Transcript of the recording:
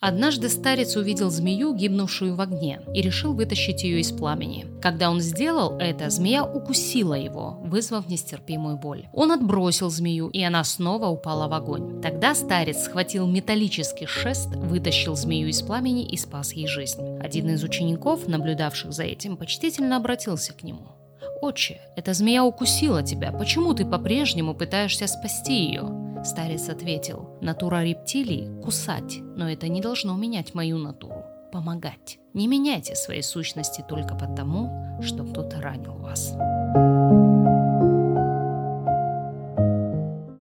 Однажды старец увидел змею, гибнувшую в огне, и решил вытащить ее из пламени. Когда он сделал это, змея укусила его, вызвав нестерпимую боль. Он отбросил змею, и она снова упала в огонь. Тогда старец схватил металлический шест, вытащил змею из пламени и спас ей жизнь. Один из учеников, наблюдавших за этим, почтительно обратился к нему. «Отче, эта змея укусила тебя, почему ты по-прежнему пытаешься спасти ее?» Старец ответил, натура рептилий – кусать, но это не должно менять мою натуру – помогать. Не меняйте свои сущности только потому, что кто-то ранил вас.